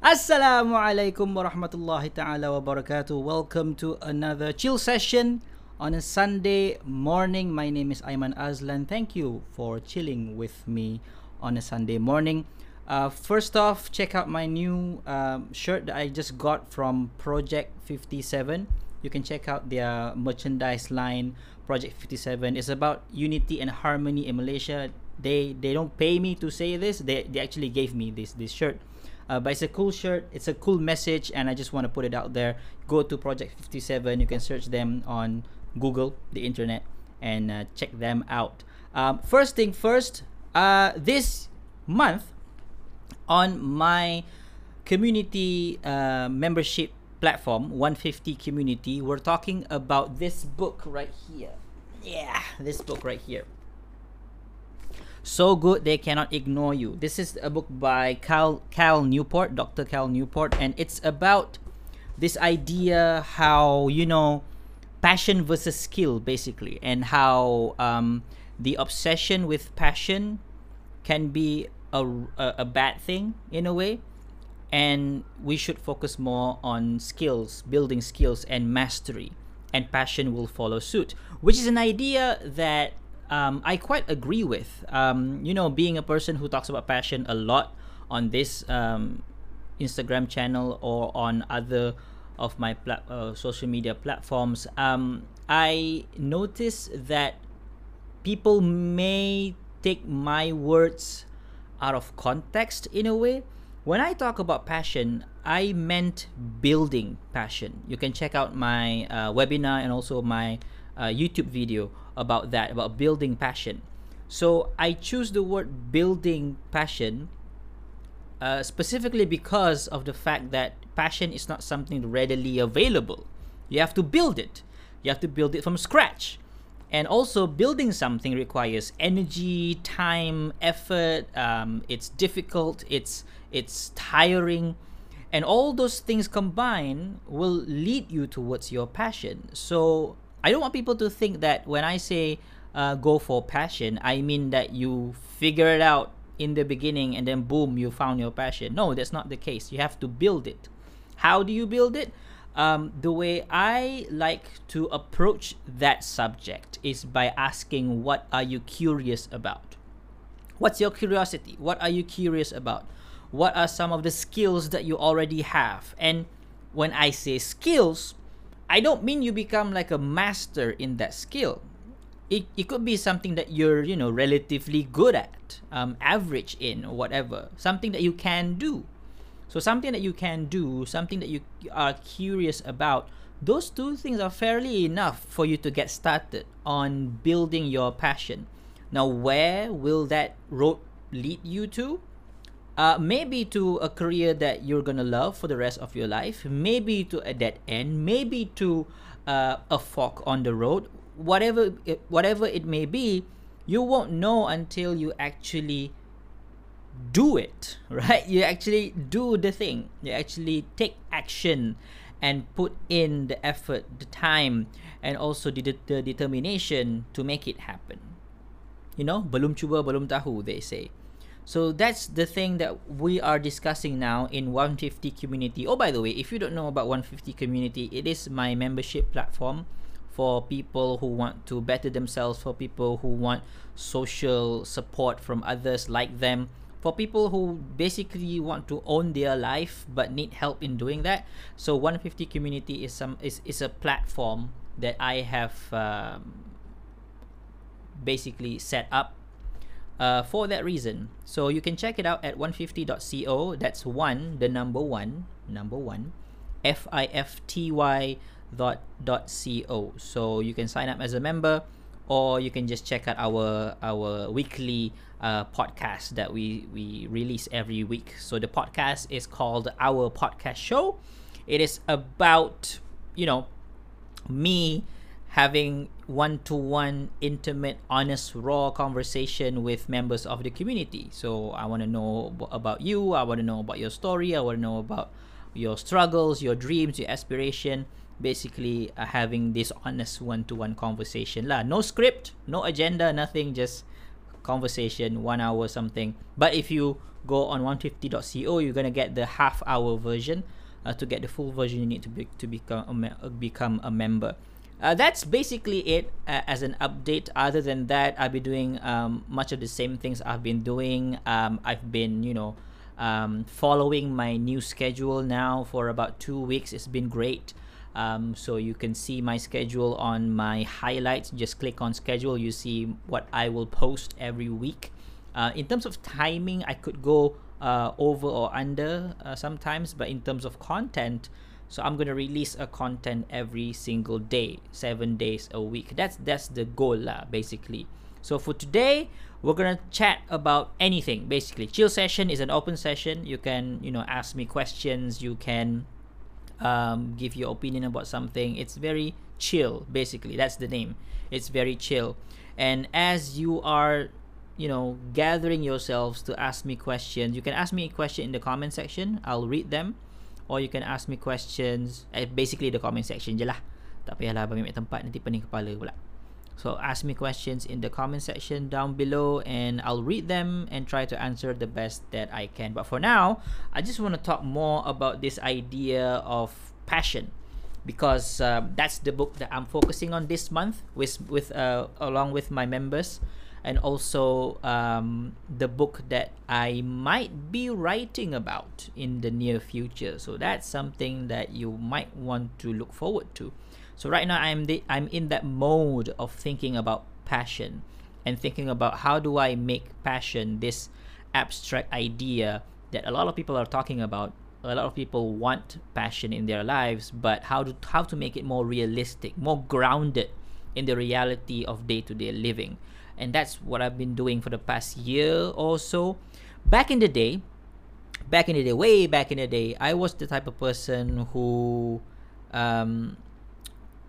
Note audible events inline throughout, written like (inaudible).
Assalamualaikum warahmatullahi ta'ala wabarakatuh. Welcome to another chill session on a Sunday morning. My name is Aiman Azlan. Thank you for chilling with me on a Sunday morning. Uh, first off, check out my new um, shirt that I just got from Project 57. You can check out their merchandise line. Project 57 is about unity and harmony in Malaysia. They they don't pay me to say this. They they actually gave me this this shirt. Uh, but it's a cool shirt. It's a cool message, and I just want to put it out there. Go to Project 57. You can search them on Google, the internet, and uh, check them out. Um, first thing first, uh, this month on my community uh, membership platform, 150 Community, we're talking about this book right here. Yeah, this book right here. So good they cannot ignore you. This is a book by Cal Cal Newport, Dr. Cal Newport, and it's about this idea how you know passion versus skill basically, and how um, the obsession with passion can be a, a, a bad thing in a way and we should focus more on skills building skills and mastery and passion will follow suit which is an idea that um, i quite agree with um, you know being a person who talks about passion a lot on this um, instagram channel or on other of my pla- uh, social media platforms um, i notice that people may take my words out of context in a way. When I talk about passion, I meant building passion. You can check out my uh, webinar and also my uh, YouTube video about that, about building passion. So I choose the word building passion uh, specifically because of the fact that passion is not something readily available. You have to build it. You have to build it from scratch and also building something requires energy time effort um, it's difficult it's it's tiring and all those things combined will lead you towards your passion so i don't want people to think that when i say uh, go for passion i mean that you figure it out in the beginning and then boom you found your passion no that's not the case you have to build it how do you build it um, the way I like to approach that subject is by asking, What are you curious about? What's your curiosity? What are you curious about? What are some of the skills that you already have? And when I say skills, I don't mean you become like a master in that skill. It, it could be something that you're, you know, relatively good at, um, average in, or whatever. Something that you can do so something that you can do, something that you are curious about, those two things are fairly enough for you to get started on building your passion. Now, where will that road lead you to? Uh, maybe to a career that you're gonna love for the rest of your life. Maybe to a dead end. Maybe to uh, a fork on the road. Whatever, it, whatever it may be, you won't know until you actually do it, (laughs) right? You actually do the thing. You actually take action and put in the effort, the time, and also the, the determination to make it happen. You know, belum cuba belum tahu, they say. So that's the thing that we are discussing now in 150 community. Oh, by the way, if you don't know about 150 community, it is my membership platform for people who want to better themselves, for people who want social support from others like them, for people who basically want to own their life but need help in doing that so 150 community is some is, is a platform that i have um, basically set up uh, for that reason so you can check it out at 150.co that's one the number one number one f-i-f-t-y dot dot co so you can sign up as a member or you can just check out our our weekly uh, podcast that we we release every week. So the podcast is called Our Podcast Show. It is about you know me having one-to-one intimate honest raw conversation with members of the community so i want to know about you i want to know about your story i want to know about your struggles your dreams your aspiration basically uh, having this honest one-to-one conversation lah no script no agenda nothing just conversation, one hour something. But if you go on 150.co, you're gonna get the half hour version. Uh, to get the full version, you need to be to become a me- become a member. Uh, that's basically it uh, as an update. Other than that, I'll be doing um, much of the same things I've been doing. Um, I've been, you know, um, following my new schedule now for about two weeks. It's been great. Um, so you can see my schedule on my highlights. Just click on schedule. You see what I will post every week. Uh, in terms of timing, I could go uh, over or under uh, sometimes, but in terms of content, so I'm gonna release a content every single day, seven days a week. That's that's the goal lah, basically. So for today, we're gonna chat about anything. Basically, chill session is an open session. You can you know ask me questions. You can um, give your opinion about something. It's very chill. Basically, that's the name. It's very chill. And as you are you know gathering yourselves to ask me questions you can ask me a question in the comment section i'll read them or you can ask me questions eh, basically the comment section je lah. Tak payahlah bagi tempat nanti pening kepala pula. So ask me questions in the comment section down below and I'll read them and try to answer the best that I can. But for now I just want to talk more about this idea of passion. Because uh, that's the book that I'm focusing on this month with with uh, along with my members and also um, the book that I might be writing about in the near future. So that's something that you might want to look forward to. So right now I'm the, I'm in that mode of thinking about passion and thinking about how do I make passion this abstract idea that a lot of people are talking about. A lot of people want passion in their lives, but how to how to make it more realistic, more grounded in the reality of day-to-day living and that's what I've been doing for the past year or so. Back in the day, back in the day, way back in the day, I was the type of person who um,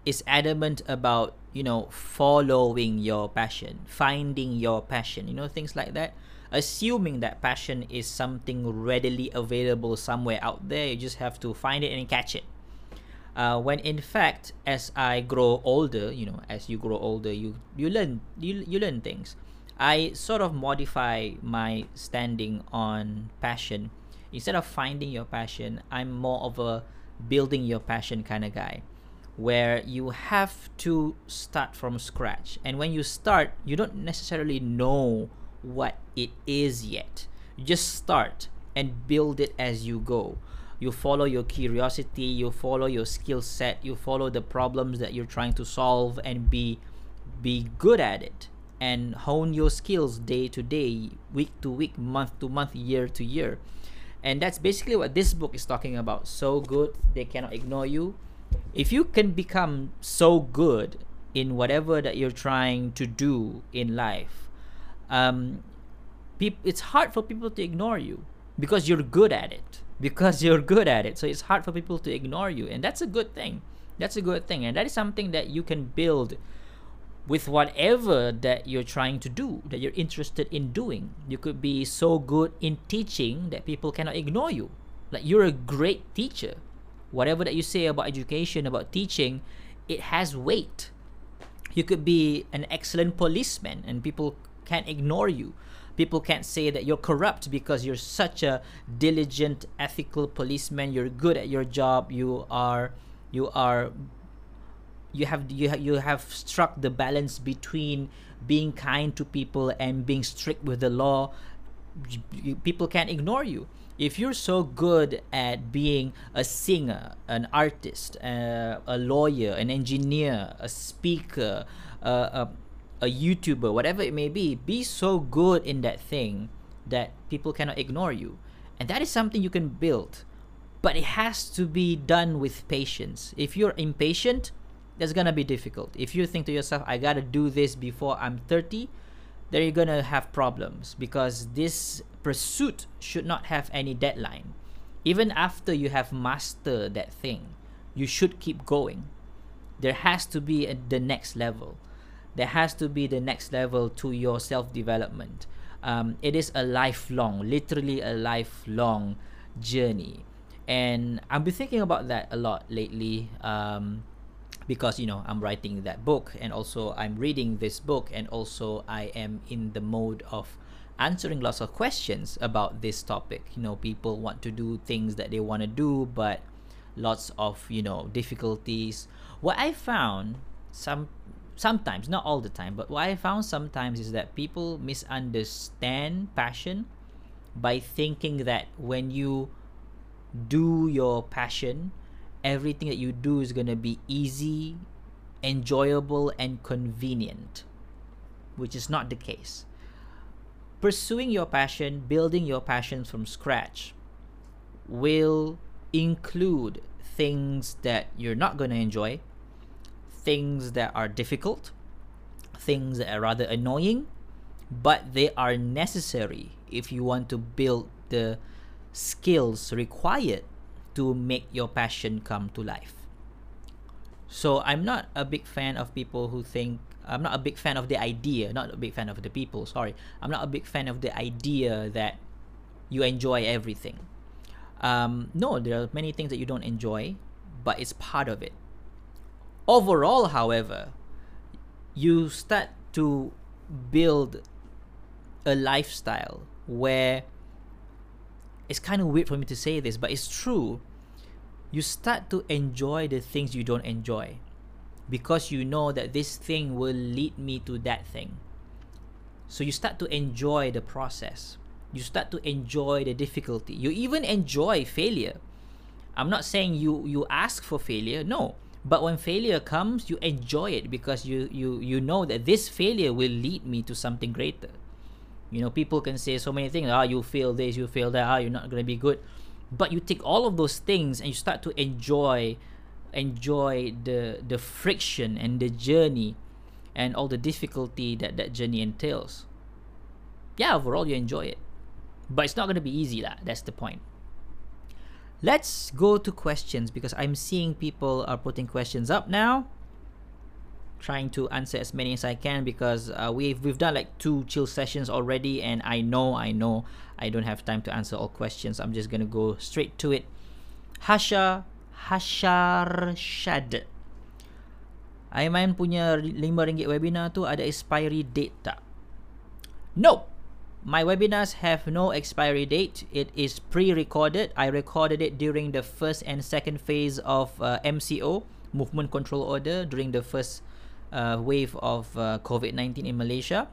is adamant about you know following your passion, finding your passion, you know things like that. Assuming that passion is something readily available somewhere out there, you just have to find it and catch it uh, when in fact as i grow older you know as you grow older you you learn you, you learn things. I sort of modify my standing on passion. Instead of finding your passion i'm more of a building your passion kind of guy where you have to start from scratch. And when you start you don't necessarily know what it is yet. You just start and build it as you go you follow your curiosity you follow your skill set you follow the problems that you're trying to solve and be be good at it. And hone your skills day to day week to week month to month year to year. And that's basically what this book is talking about. So good they cannot ignore you. If you can become so good in whatever that you're trying to do in life um, it's hard for people to ignore you because you're good at it because (laughs) you're good at it. So it's hard for people to ignore you. And that's a good thing. That's a good thing. And that is something that you can build with whatever that you're trying to do, that you're interested in doing. You could be so good in teaching that people cannot ignore you. Like you're a great teacher. Whatever that you say about education, about teaching, it has weight. You could be an excellent policeman and people can't ignore you people can't say that you're corrupt because you're such a diligent ethical policeman. You're good at your job. You are you are you have you have, you have struck the balance between being kind to people and being strict with the law. People can't ignore you. If you're so good at being a singer an artist uh, a lawyer an engineer a speaker uh, a, a YouTuber, whatever it may be, be so good in that thing that people cannot ignore you. And that is something you can build. But it has to be done with patience. If you're impatient, that's gonna be difficult. If you think to yourself, I gotta do this before I'm 30, then you're gonna have problems because this pursuit should not have any deadline. Even after you have mastered that thing, you should keep going. There has to be a, the next level there has to be the next level to your self development. Um, it is a lifelong, literally a lifelong journey. And I've been thinking about that a lot lately um, because you know I'm writing that book and also I'm reading this book and also I am in the mode of answering lots of questions about this topic. You know, people want to do things that they want to do, but lots of you know difficulties. What I found some sometimes, not all the time, but what I found sometimes is that people misunderstand passion by thinking that when you do your passion, everything that you do is going to be easy, enjoyable, and convenient, which is not the case. Pursuing your passion, building your passion from scratch, will include things that you're not going to enjoy, things that are difficult, things that are rather annoying, but they are necessary if you want to build the skills required to make your passion come to life. So I'm not a big fan of people who think I'm not a big fan of the idea, not a big fan of the people, sorry. I'm not a big fan of the idea that you enjoy everything. Um, no, there are many things that you don't enjoy, but it's part of it. Overall, however, you start to build a lifestyle where it's kind of weird for me to say this, but it's true. You start to enjoy the things you don't enjoy because you know that this thing will lead me to that thing. So you start to enjoy the process. You start to enjoy the difficulty. You even enjoy failure. I'm not saying you you ask for failure. No. But when failure comes, you enjoy it because you you you know that this failure will lead me to something greater. You know, people can say so many things. Ah, you fail this, you fail that. Ah, you're not gonna be good. But you take all of those things and you start to enjoy, enjoy the the friction and the journey, and all the difficulty that that journey entails. Yeah, overall you enjoy it, but it's not gonna be easy. Lah. That's the point. Let's go to questions because I'm seeing people are putting questions up now trying to answer as many as I can because uh, we've we've done like two chill sessions already, and I know I know I don't have time to answer all questions. I'm just gonna go straight to it. Hasha Hashar Shad. Aiman punya RM5 webinar tu ada expiry date tak? No. My webinars have no expiry date. It is pre-recorded. I recorded it during the first and second phase of uh, MCO, Movement Control Order, during the first uh, wave of uh, COVID 19 in Malaysia.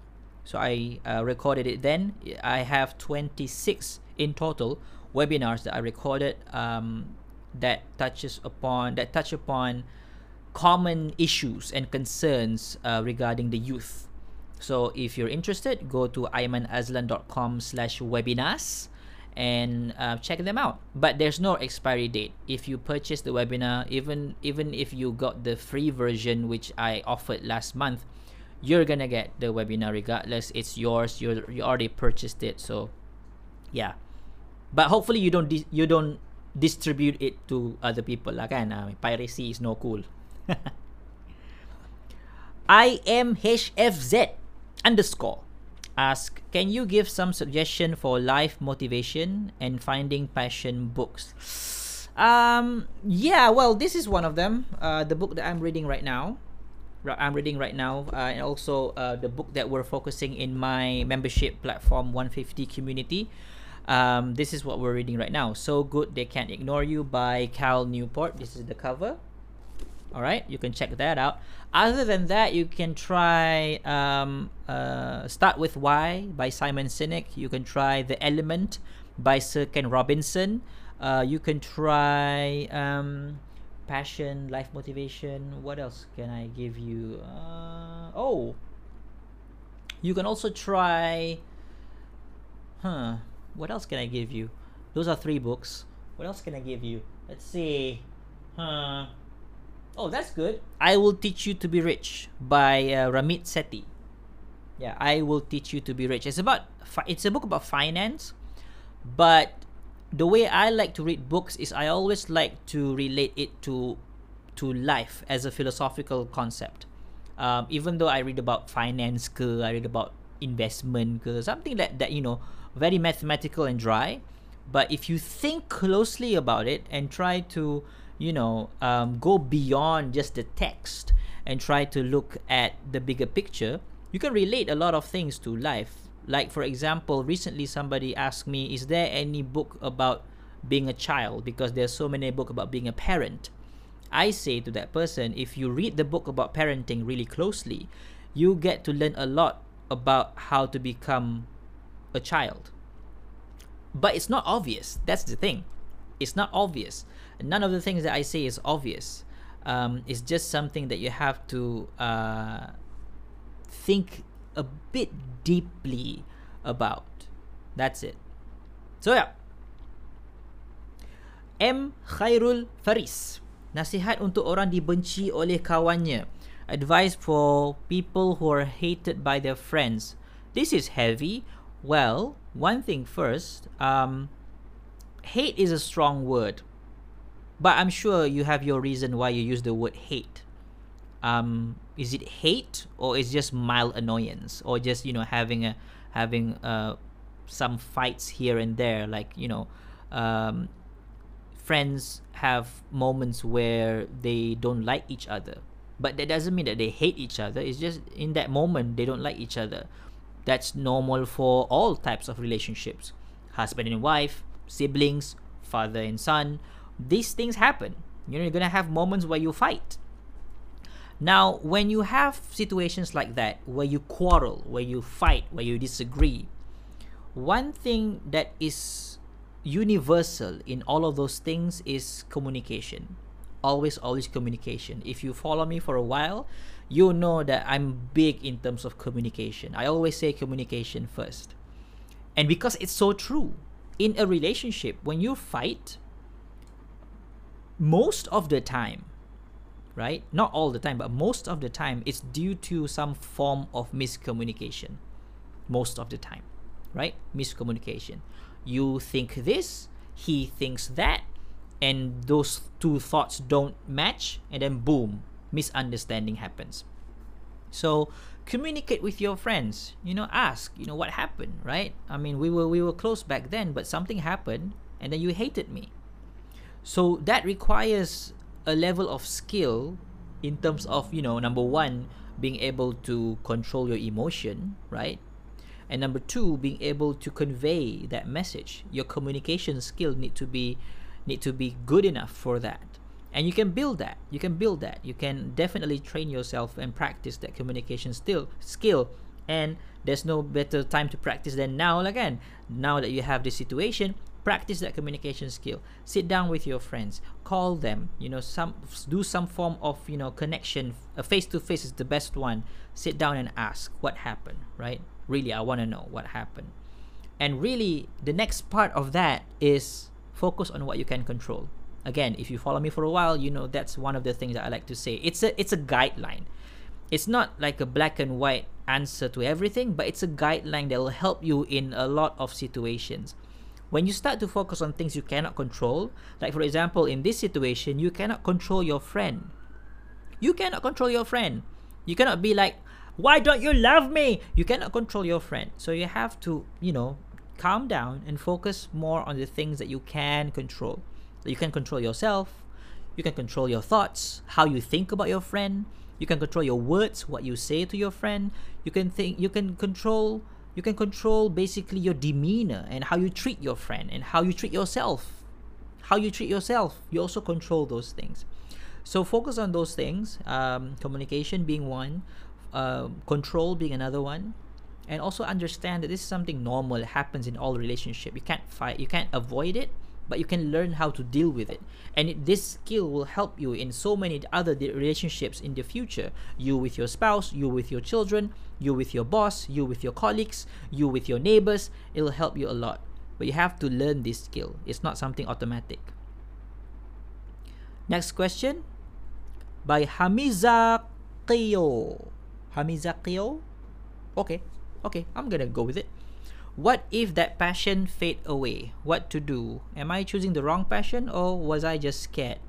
So I uh, recorded it then. I have 26 in total webinars that I recorded um, that touches upon that touch upon common issues and concerns uh, regarding the youth. So if you're interested, go to aimanazlan.com slash webinars and uh, check them out. But there's no expiry date. If you purchase the webinar even even if you got the free version which i offered last month you're gonna get the webinar regardless. It's yours. You you already purchased it. So yeah. But hopefully you don't you don't distribute it to other people lah kan? Uh, piracy is no cool. (laughs) I am HFZ underscore ask Can you give some suggestion for life motivation and finding passion books? Um, yeah, well, this is one of them. Uh, the book that I'm reading right now. I'm reading right now, uh, and also uh, the book that we're focusing in my membership platform 150 community. Um, this is what we're reading right now. So Good They Can't Ignore You by Cal Newport. This is the cover all right you can check that out. Other than that you can try um, uh, start with why by simon sinek. You can try the element by sir ken robinson. Uh, you can try um, passion life motivation. What else can i give you? Uh, oh. You can also try huh what else can i give you? Those are three books. What else can i give you? Let's see huh Oh, that's good. I Will Teach You to Be Rich by uh, Ramit Sethi. Yeah, I Will Teach You to Be Rich. It's about it's a book about finance, but the way I like to read books is I always like to relate it to to life as a philosophical concept. Um, even though I read about finance, ke, I read about investment, ke, something that that you know very mathematical and dry. But if you think closely about it and try to you know um, go beyond just the text and try to look at the bigger picture you can relate a lot of things to life. Like for example recently somebody asked me is there any book about being a child? Because there's so many book about being a parent. I say to that person if you read the book about parenting really closely you get to learn a lot about how to become a child. But it's not obvious. That's the thing it's not obvious. None of the things that i say is obvious. Um, it's just something that you have to uh, think a bit deeply about. That's it. So yeah. M. Khairul Faris. Nasihat untuk orang dibenci oleh kawannya. Advice for people who are hated by their friends. This is heavy. Well, one thing first um, Hate is a strong word But I'm sure you have your reason why you use the word hate. Um, Is it hate or is just mild annoyance Or just, you know, having a having uh, some fights here and there? Like, you know um, friends have moments where they don't like each other but that doesn't mean that they hate each other. It's just in that moment they don't like each other. That's normal for all types of relationships. Husband and wife siblings father and son these things happen. You know you're gonna have moments where you fight. Now when you have situations like that where you quarrel where you fight where you disagree one thing that is universal in all of those things is communication. Always always communication. If you follow me for a while you know that i'm big in terms of communication. I always say communication first. And because it's so true in a relationship when you fight most of the time right? Not all the time but most of the time it's due to some form of miscommunication. Most of the time right? Miscommunication. You think this, he thinks that, and those two thoughts don't match, and then boom, misunderstanding happens. So communicate with your friends. You know, ask. You know what happened, right? I mean, we were we were close back then, but something happened, and then you hated me. So that requires a level of skill in terms of you know number one being able to control your emotion, right? and number two being able to convey that message your communication skill need to be need to be good enough for that and you can build that. You can build that. You can definitely train yourself and practice that communication still skill. And there's no better time to practice than now. Again now that you have this situation practice that communication skill. Sit down with your friends. Call them. You know some do some form of you know connection. A face to face is the best one. Sit down and ask what happened? Right? Really i want to know what happened. And really the next part of that is focus on what you can control again if you follow me for a while you know that's one of the things that i like to say it's a it's a guideline it's not like a black and white answer to everything but it's a guideline that will help you in a lot of situations when you start to focus on things you cannot control like for example in this situation you cannot control your friend you cannot control your friend you cannot be like why don't you love me? You cannot control your friend. So you have to, you know, calm down and focus more on the things that you can control. You can control yourself. You can control your thoughts, how you think about your friend. You can control your words, what you say to your friend. You can think you can control you can control basically your demeanor and how you treat your friend and how you treat yourself. How you treat yourself, you also control those things. So focus on those things, um, communication being one, uh, control being another one and also understand that this is something normal it happens in all relationship you can't fight you can't avoid it but you can learn how to deal with it. And it, this skill will help you in so many other relationships in the future. You with your spouse you with your children you with your boss you with your colleagues you with your neighbors. It'll help you a lot. But you have to learn this skill. It's not something automatic. Next question by hamiza Qiyo. Hamizakio? Okay, okay, I'm gonna go with it. What if that passion fade away? What to do? Am I choosing the wrong passion or was I just scared?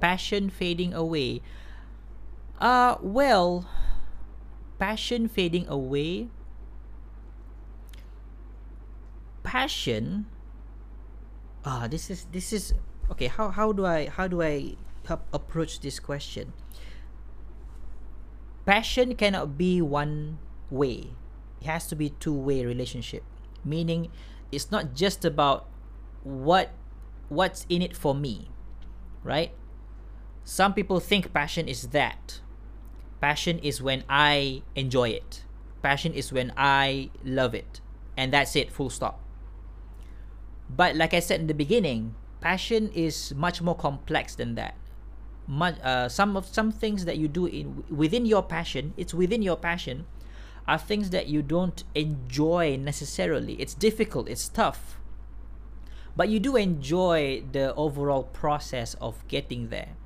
Passion fading away. Uh, well, passion fading away. Passion. Ah, this is this is okay. How how do I how do I approach this question. Passion cannot be one way. It has to be two-way relationship. Meaning it's not just about what what's in it for me, right? Some people think passion is that. Passion is when I enjoy it. Passion is when I love it. And that's it, full stop. But like I said in the beginning, passion is much more complex than that. Much, uh, some of some things that you do in within your passion, it's within your passion, are things that you don't enjoy necessarily. It's difficult, it's tough. But you do enjoy the overall process of getting there.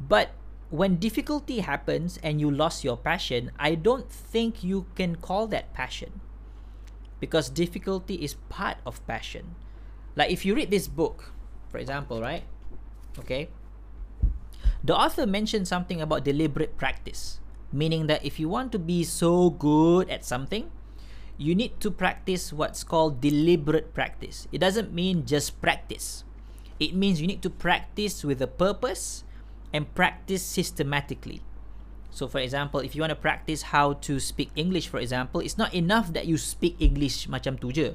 But when difficulty happens and you lost your passion, I don't think you can call that passion. Because difficulty is part of passion. Like if you read this book, for example, right? Okay. The author mentioned something about deliberate practice, meaning that if you want to be so good at something, you need to practice what's called deliberate practice. It doesn't mean just practice. It means you need to practice with a purpose and practice systematically. So for example, if you want to practice how to speak English for example, it's not enough that you speak English macam tu je.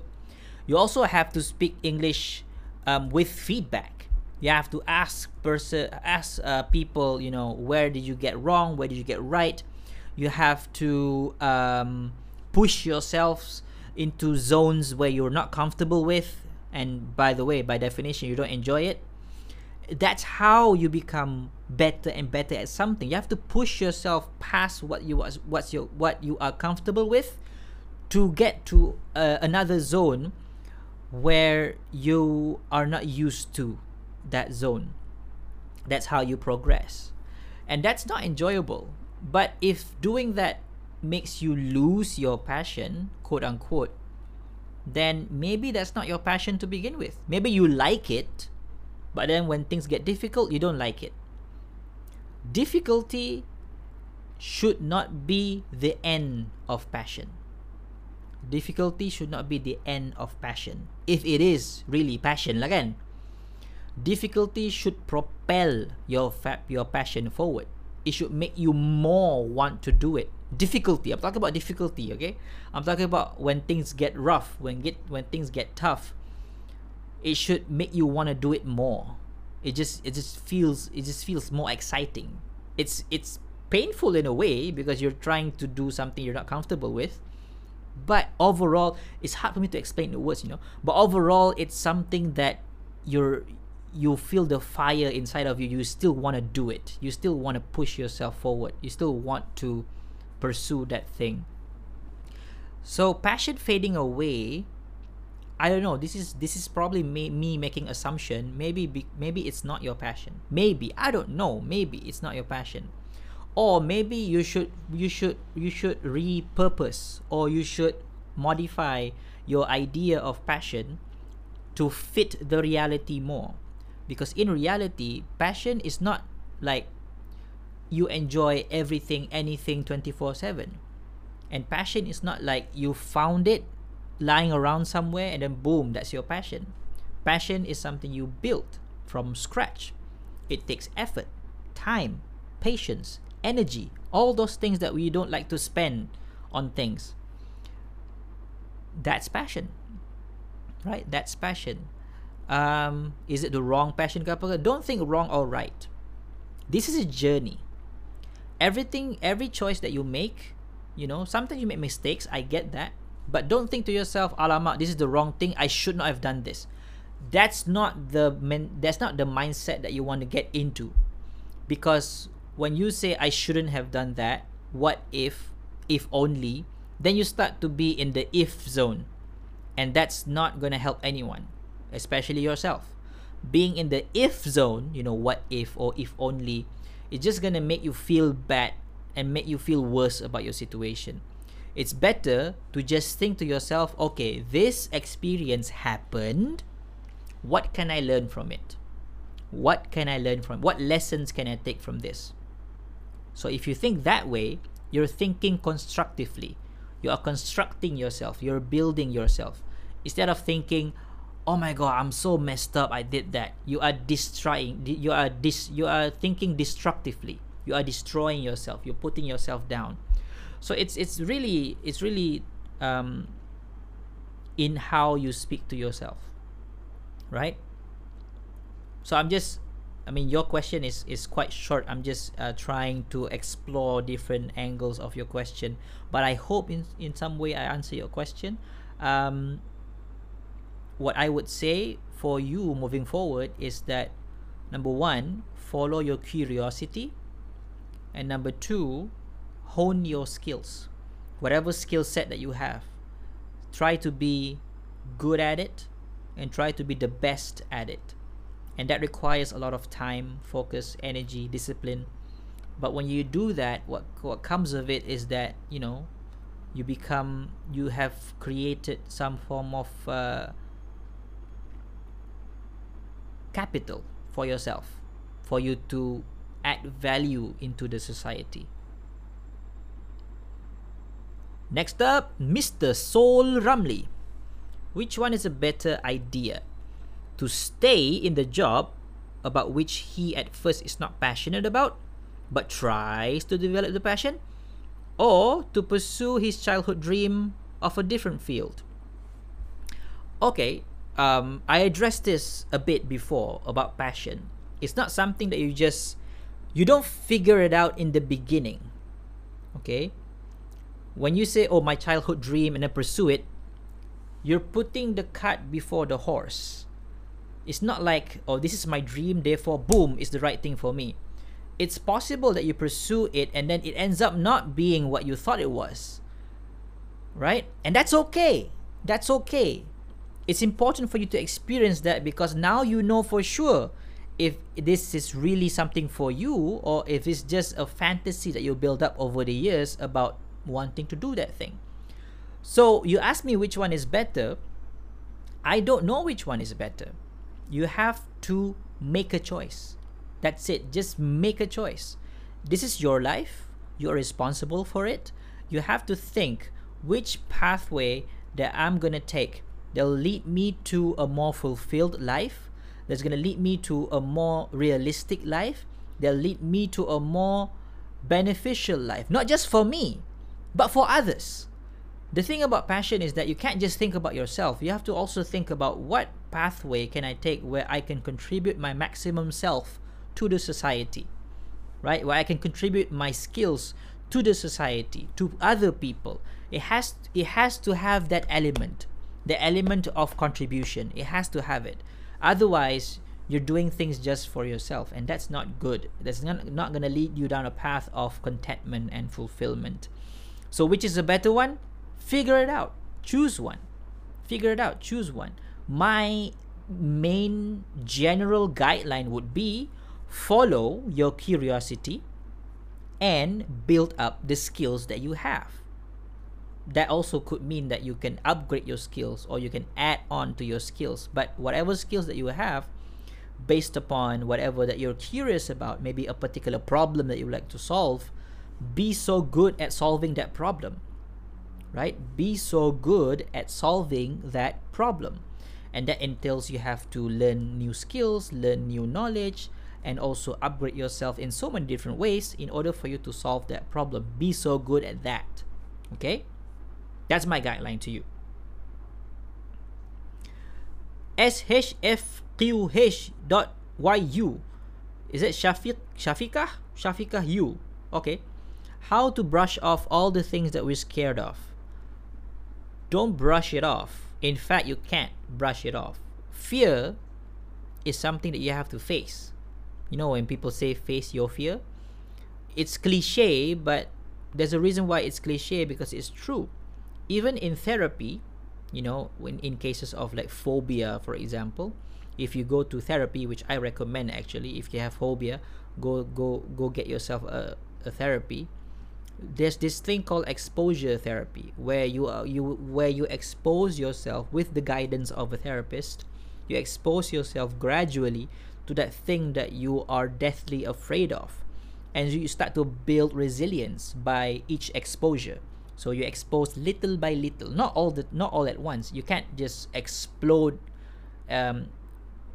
You also have to speak English um, with feedback. You have to ask person ask uh, people, you know, where did you get wrong, where did you get right. You have to um, push yourselves into zones where you're not comfortable with. And by the way by definition you don't enjoy it. That's how you become better and better at something. You have to push yourself past what you was what's your what you are comfortable with to get to uh, another zone where you are not used to that zone that's how you progress and that's not enjoyable but if doing that makes you lose your passion quote unquote then maybe that's not your passion to begin with maybe you like it but then when things get difficult, you don't like it. Difficulty should not be the end of passion. Difficulty should not be the end of passion. If it is really passion kan. Difficulty should propel your fa- your passion forward. It should make you more want to do it. Difficulty. I'm talking about difficulty, okay? I'm talking about when things get rough, when get when things get tough it should make you want to do it more it just it just feels it just feels more exciting it's it's painful in a way because you're trying to do something you're not comfortable with but overall it's hard for me to explain the words you know but overall it's something that you're you feel the fire inside of you you still want to do it you still want to push yourself forward you still want to pursue that thing so passion fading away I don't know. This is this is probably me, me making assumption. Maybe be, maybe it's not your passion. Maybe I don't know. Maybe it's not your passion, or maybe you should you should you should repurpose or you should modify your idea of passion to fit the reality more. Because in reality, passion is not like you enjoy everything, anything 24 7. And passion is not like you found it lying around somewhere and then boom, that's your passion. Passion is something you built from scratch. It takes effort, time, patience, energy, all those things that we don't like to spend on things. That's passion. Right? That's passion. Um, is it the wrong passion? Don't think wrong or right. This is a journey. Everything, every choice that you make, you know, sometimes you make mistakes. I get that but don't think to yourself, "Alamak, this is the wrong thing. I should not have done this." That's not the men- that's not the mindset that you want to get into. Because when you say I shouldn't have done that, what if, if only, then you start to be in the if zone. And that's not to help anyone, especially yourself. Being in the if zone, you know, what if or if only, it's just to make you feel bad and make you feel worse about your situation it's better to just think to yourself, okay, this experience happened. What can I learn from it? What can I learn from? What lessons can I take from this? So if you think that way, you're thinking constructively. You are constructing yourself, you're building yourself. Instead of thinking, oh my god i'm so messed up i did that. You are destroying you are dis you are thinking destructively. You are destroying yourself. You're putting yourself down. So it's it's really it's really um, in how you speak to yourself right? So i'm just i mean your question is is quite short. I'm just uh, trying to explore different angles of your question. But i hope in in some way i answer your question. Um, what I would say for you moving forward is that number one, follow your curiosity, and number two, hone your skills. Whatever skill set that you have, try to be good at it and try to be the best at it. And that requires a lot of time, focus, energy, discipline. But when you do that, what what comes of it is that, you know, you become you have created some form of uh, capital for yourself for you to add value into the society. Next up mr soul ramli. Which one is a better idea? To stay in the job about which he at first is not passionate about but tries to develop the passion? Or to pursue his childhood dream of a different field? Okay um, I addressed this a bit before about passion. It's not something that you just you don't figure it out in the beginning. Okay? When you say, "Oh, my childhood dream," and then pursue it, you're putting the cart before the horse. It's not like, "Oh, this is my dream, therefore, boom, it's the right thing for me." It's possible that you pursue it and then it ends up not being what you thought it was. Right? And that's okay. That's okay it's important for you to experience that because now you know for sure if this is really something for you or if it's just a fantasy that you build up over the years about wanting to do that thing. So you ask me which one is better. I don't know which one is better. You have to make a choice. That's it. Just make a choice. This is your life. You're responsible for it. You have to think which pathway that I'm going to take They'll lead me to a more fulfilled life. That's going to lead me to a more realistic life. They'll lead me to a more beneficial life, not just for me, but for others. The thing about passion is that you can't just think about yourself. You have to also think about what pathway can I take where I can contribute my maximum self to the society, right? Where I can contribute my skills to the society, to other people. It has it has to have that element the element of contribution. It has to have it. Otherwise, you're doing things just for yourself, and that's not good. That's not, not going to lead you down a path of contentment and fulfillment. So, which is a better one? Figure it out. Choose one. Figure it out. Choose one. My main general guideline would be follow your curiosity and build up the skills that you have that also could mean that you can upgrade your skills or you can add on to your skills. But whatever skills that you have based upon whatever that you're curious about maybe a particular problem that you like to solve be so good at solving that problem right? Be so good at solving that problem. And that entails you have to learn new skills learn new knowledge and also upgrade yourself in so many different ways in order for you to solve that problem. Be so good at that okay that's my guideline to you. shfqh.yu Is it Shafiq Shafika? Shafika U. Okay. How to brush off all the things that we're scared of. Don't brush it off. In fact, you can't brush it off. Fear is something that you have to face. You know, when people say face your fear, it's cliche, but there's a reason why it's cliche because it's true even in therapy you know when in cases of like phobia for example if you go to therapy which i recommend actually if you have phobia go go go get yourself a, a therapy. There's this thing called exposure therapy where you are you where you expose yourself with the guidance of a therapist. You expose yourself gradually to that thing that you are deathly afraid of. And you start to build resilience by each exposure so you expose little by little, not all the not all at once. You can't just explode um,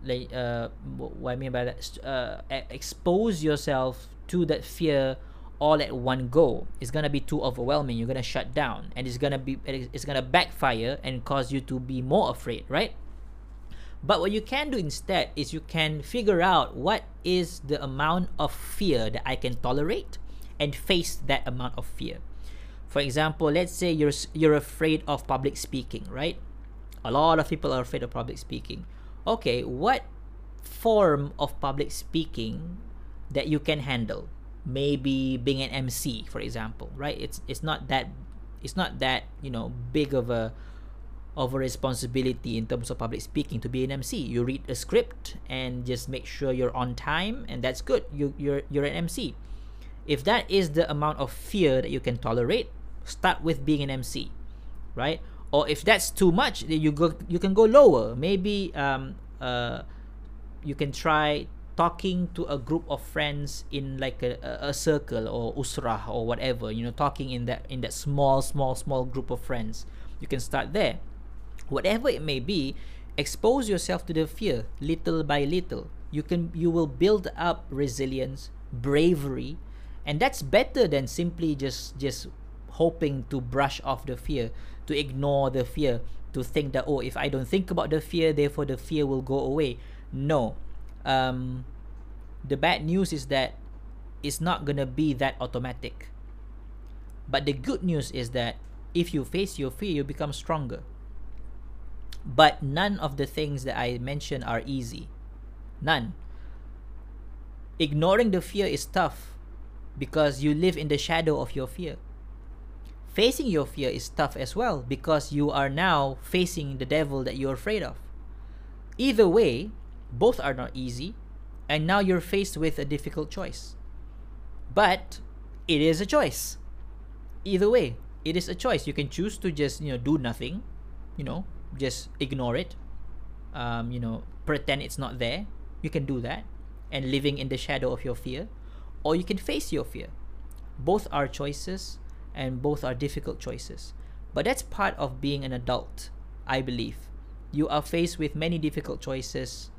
like uh, what I mean by that, uh, expose yourself to that fear all at one go it's gonna be too overwhelming you're gonna shut down and it's gonna be it's gonna backfire and cause you to be more afraid right but what you can do instead is you can figure out what is the amount of fear that I can tolerate and face that amount of fear. For example, let's say you're you're afraid of public speaking, right? A lot of people are afraid of public speaking. Okay, what form of public speaking that you can handle? Maybe being an MC, for example, right? It's it's not that it's not that, you know, big of a of a responsibility in terms of public speaking to be an MC. You read a script and just make sure you're on time and that's good. You you're you're an MC. If that is the amount of fear that you can tolerate, start with being an MC, right? Or if that's too much, then you go you can go lower. Maybe um uh you can try talking to a group of friends in like a, a circle or usrah or whatever you know talking in that in that small small small group of friends you can start there whatever it may be expose yourself to the fear little by little you can you will build up resilience bravery and that's better than simply just just hoping to brush off the fear to ignore the fear to think that oh if i don't think about the fear therefore the fear will go away no um the bad news is that it's not going to be that automatic but the good news is that if you face your fear you become stronger but none of the things that I mentioned are easy. None. Ignoring the fear is tough because you live in the shadow of your fear. Facing your fear is tough as well because you are now facing the devil that you're afraid of. Either way, both are not easy, and now you're faced with a difficult choice. But it is a choice. Either way, it is a choice. You can choose to just, you know, do nothing, you know, just ignore it um, you know pretend it's not there you can do that and living in the shadow of your fear or you can face your fear both are choices and both are difficult choices. But that's part of being an adult i believe. You are faced with many difficult choices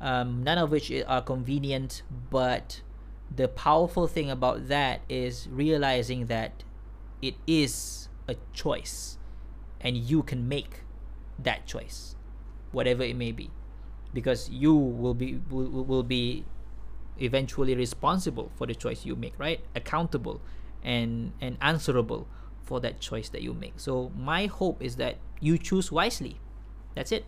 um, none of which are convenient but the powerful thing about that is realizing that it is a choice and you can make that choice whatever it may be. Because you will be will, will be eventually responsible for the choice you make right? Accountable and and answerable for that choice that you make. So my hope is that you choose wisely. That's it.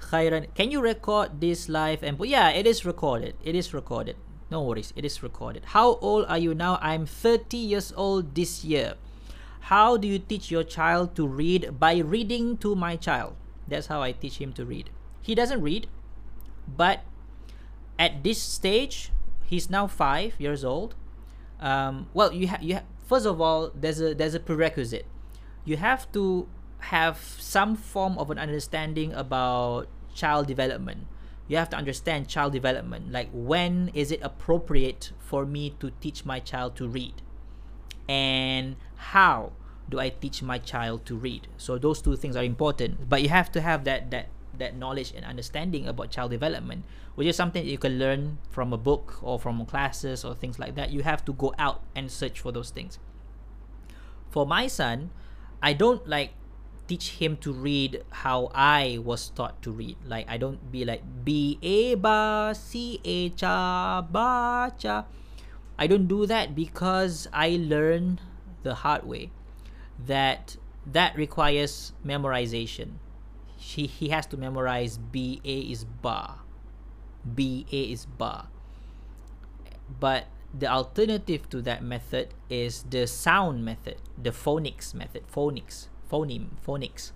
Khairan, can you record this live? And yeah it is recorded. It is recorded. No worries. It is recorded. How old are you now? I'm 30 years old this year. How do you teach your child to read? By reading to my child. That's how I teach him to read. He doesn't read, but at this stage, he's now five years old. Um, well, you have you ha- first of all, there's a there's a prerequisite. You have to have some form of an understanding about child development. You have to understand child development. Like when is it appropriate for me to teach my child to read? and how do I teach my child to read? So those two things are important. But you have to have that that that knowledge and understanding about child development, which is something you can learn from a book or from classes or things like that. You have to go out and search for those things. For my son, I don't like teach him to read how I was taught to read. Like I don't be like B A ba C A cha ba cha. I don't do that because I learned the hard way that that requires memorization. He, he has to memorize B A is ba. B A is ba. But the alternative to that method is the sound method, the phonics method, phonics, phoneme, phonics.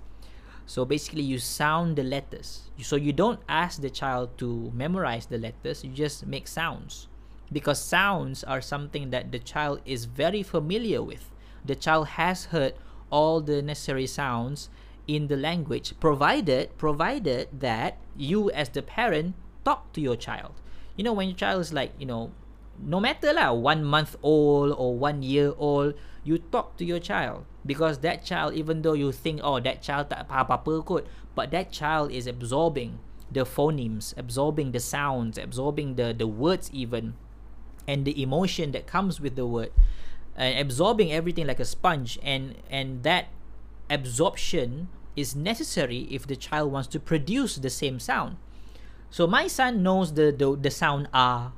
So basically, you sound the letters. So you don't ask the child to memorize the letters, you just make sounds because sounds are something that the child is very familiar with. The child has heard all the necessary sounds in the language provided provided that you as the parent talk to your child. You know when your child is like, you know, no matter lah, one month old or one year old, you talk to your child. because that child even though you think oh that child tak apa-apa kot but that child is absorbing the phonemes absorbing the sounds absorbing the the words even and the emotion that comes with the word and absorbing everything like a sponge and and that absorption is necessary if the child wants to produce the same sound. So my son knows the the, the sound ah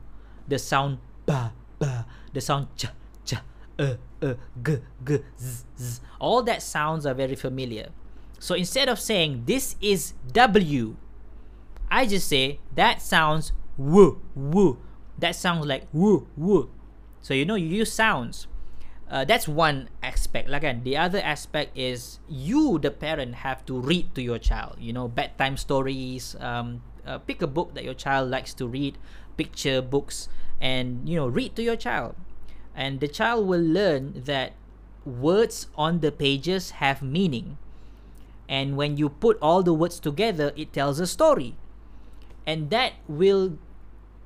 the sound ba ba the sound cha cha uh uh g g z, z. all that sounds are very familiar. So instead of saying this is w i just say that sounds woo woo that sounds like woo woo so you know you use sounds uh, that's one aspect like the other aspect is you the parent have to read to your child. You know bedtime stories um, uh, pick a book that your child likes to read picture books and you know read to your child. And the child will learn that words on the pages have meaning. And when you put all the words together it tells a story. And that will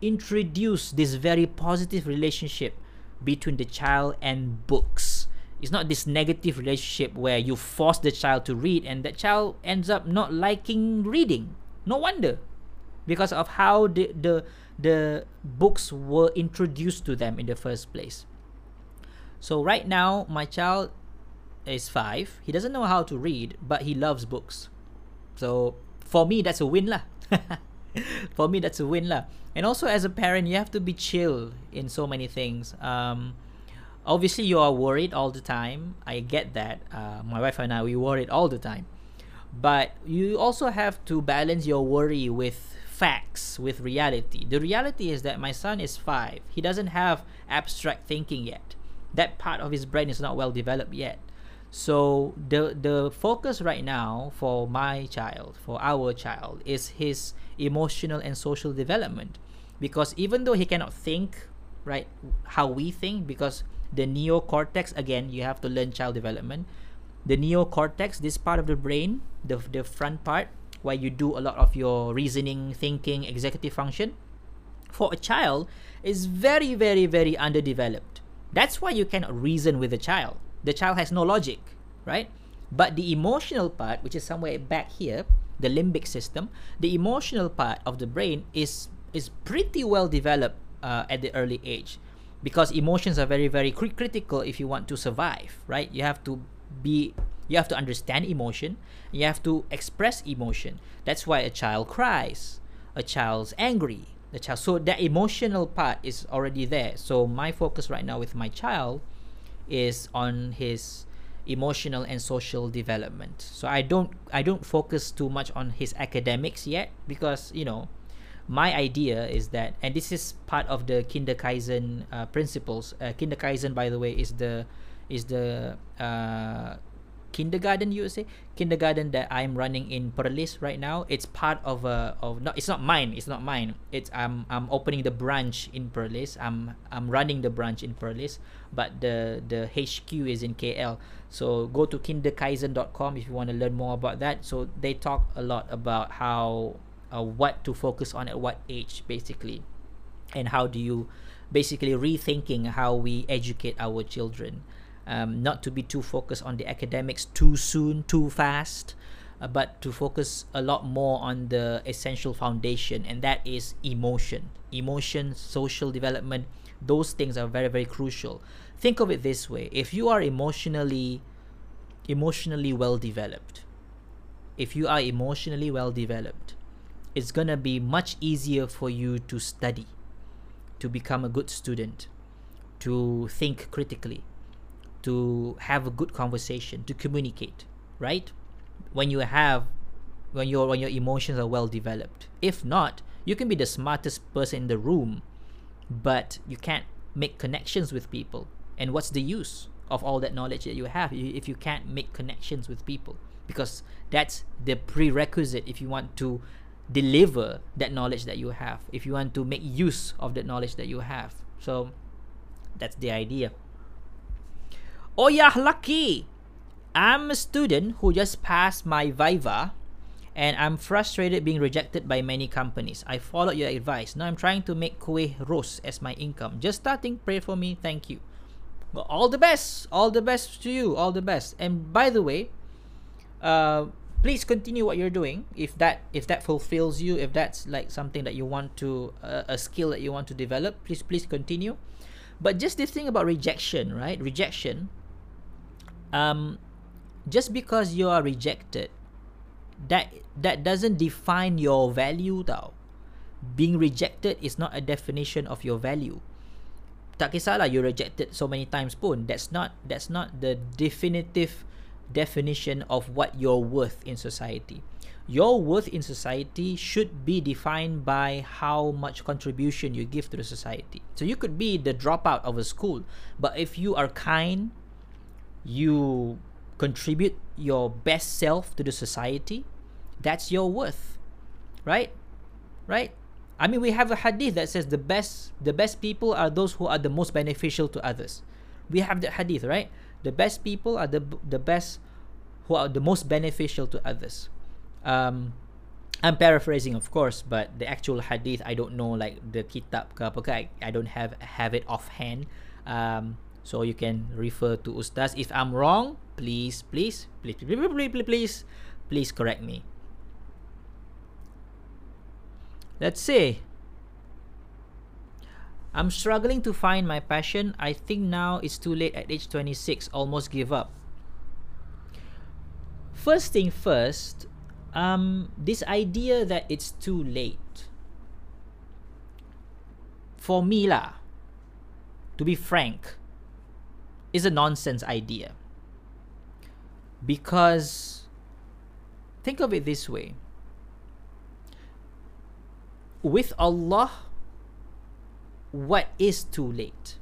introduce this very positive relationship between the child and books. It's not this negative relationship where you force the child to read and that child ends up not liking reading. No wonder. Because of how the the the books were introduced to them in the first place. So right now my child is 5. He doesn't know how to read, but he loves books. So for me that's a win lah. (laughs) (laughs) for me that's a win lah. And also as a parent you have to be chill in so many things. Um obviously you are worried all the time. I get that. Uh, my wife and i we worried all the time. But you also have to balance your worry with facts with reality. The reality is that my son is five. He doesn't have abstract thinking yet. That part of his brain is not well developed yet so the the focus right now for my child, for our child, is his emotional and social development, because even though he cannot think right how we think, because the neocortex again you have to learn child development. The neocortex, this part of the brain, the the front part, where you do a lot of your reasoning, thinking, executive function, for a child is very very very underdeveloped. That's why you cannot reason with a child the child has no logic, right? But the emotional part, which is somewhere back here, the limbic system, the emotional part of the brain is is pretty well developed uh, at the early age, because emotions are very very cr- critical if you want to survive, right? You have to be you have to understand emotion, you have to express emotion. That's why a child cries, a child's angry, the child. So that emotional part is already there. So my focus right now with my child is on his emotional and social development. So I don't I don't focus too much on his academics yet because you know my idea is that and this is part of the Kinderkaizen uh, principles. Uh, Kinderkaizen by the way is the is the uh, kindergarten you would say? Kindergarten that I'm running in Perlis right now it's part of a of not it's not mine it's not mine. It's I'm I'm opening the branch in Perlis. I'm I'm running the branch in Perlis but the the HQ is in KL so go to kinderkaizen.com if you want to learn more about that. So they talk a lot about how uh, what to focus on at what age basically. And how do you basically rethinking how we educate our children um, not to be too focused on the academics too soon, too fast, uh, but to focus a lot more on the essential foundation, and that is emotion. Emotion, social development, those things are very, very crucial. Think of it this way if you are emotionally emotionally well developed if you are emotionally well developed it's going to be much easier for you to study to become a good student to think critically to have a good conversation to communicate right? When you have when your when your emotions are well developed. If not you can be the smartest person in the room but you can't make connections with people. And what's the use of all that knowledge that you have if you can't make connections with people? Because that's the prerequisite if you want to deliver that knowledge that you have if you want to make use of that knowledge that you have. So that's the idea Oh yeah, lucky! I'm a student who just passed my Viva and I'm frustrated being rejected by many companies. I followed your advice. Now I'm trying to make kueh ros as my income. Just starting, pray for me. Thank you. all the best all the best to you all the best and by the way uh, please continue what you're doing if that if that fulfills you if that's like something that you want to uh, a skill that you want to develop please please continue but just this thing about rejection right rejection um just because you are rejected that that doesn't define your value though being rejected is not a definition of your value. Tak kisahlah you rejected so many times pun. That's not that's not the definitive definition of what you're worth in society. Your worth in society should be defined by how much contribution you give to the society. So you could be the dropout of a school but if you are kind you contribute your best self to the society that's your worth right right I mean, we have a hadith that says the best the best people are those who are the most beneficial to others. We have the hadith, right? The best people are the the best who are the most beneficial to others. Um, I'm paraphrasing, of course, but the actual hadith I don't know, like the kitab ke I, I don't have have it offhand. Um, so you can refer to ustaz. If I'm wrong, please, please, please, please, please, please, please, please correct me. Let's see. I'm struggling to find my passion. I think now it's too late at age 26. Almost give up. First thing first, um, this idea that it's too late. For me lah, to be frank, is a nonsense idea. Because think of it this way with Allah, what is too late?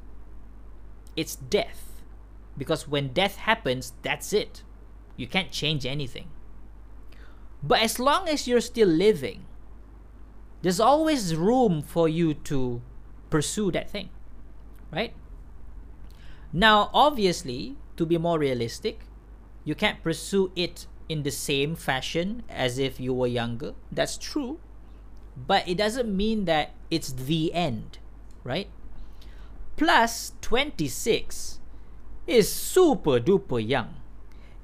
It's death. Because when death happens, that's it. You can't change anything. But as long as you're still living, there's always room for you to pursue that thing. Right? Now, obviously, to be more realistic, you can't pursue it in the same fashion as if you were younger. That's true but it doesn't mean that it's the end, right? Plus 26 is super duper young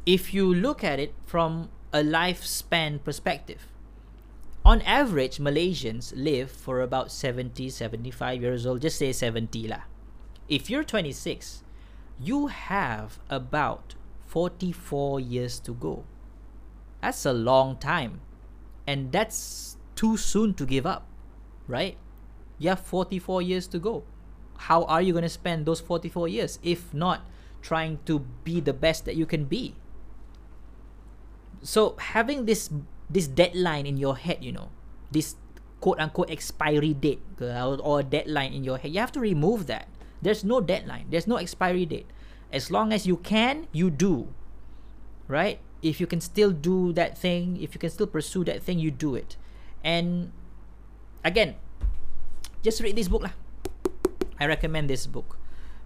if you look at it from a lifespan perspective. On average, Malaysians live for about 70, 75 years old. Just say 70 lah. If you're 26, you have about 44 years to go. That's a long time. And that's too soon to give up, right? You have 44 years to go. How are you going to spend those 44 years if not trying to be the best that you can be? So having this this deadline in your head, you know, this quote unquote expiry date or deadline in your head, you have to remove that. There's no deadline. There's no expiry date. As long as you can, you do. Right? If you can still do that thing, if you can still pursue that thing, you do it. And again, just read this book lah. I recommend this book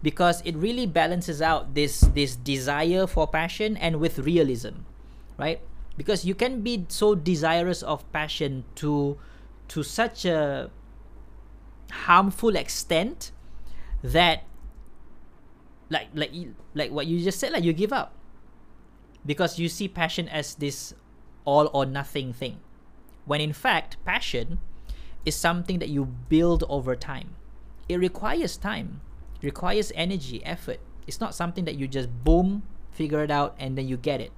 because it really balances out this this desire for passion and with realism, right? Because you can be so desirous of passion to to such a harmful extent that like like like what you just said like you give up because you see passion as this all or nothing thing when in fact, passion is something that you build over time. It requires time, it requires energy, effort. It's not something that you just boom, figure it out, and then you get it.